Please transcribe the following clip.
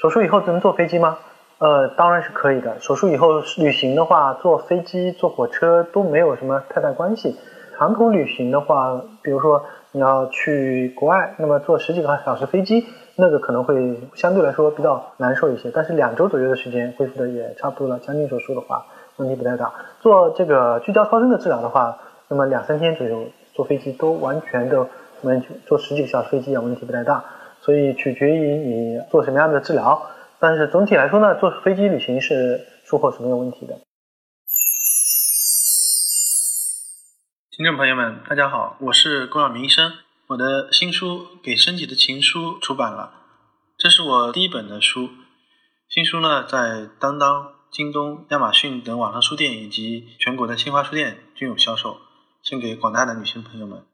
手术以后能坐飞机吗？呃，当然是可以的。手术以后旅行的话，坐飞机、坐火车都没有什么太大关系。长途旅行的话，比如说你要去国外，那么坐十几个小时飞机，那个可能会相对来说比较难受一些。但是两周左右的时间恢复的也差不多了，将近手术的话问题不太大。做这个聚焦超声的治疗的话，那么两三天左右坐飞机都完全的问题，坐十几个小时飞机也问题不太大。所以取决于你做什么样的治疗。但是总体来说呢，坐飞机旅行是术后是没有问题的。听众朋友们，大家好，我是龚晓明医生。我的新书《给身体的情书》出版了，这是我第一本的书。新书呢，在当当、京东、亚马逊等网上书店以及全国的新华书店均有销售，献给广大的女性朋友们。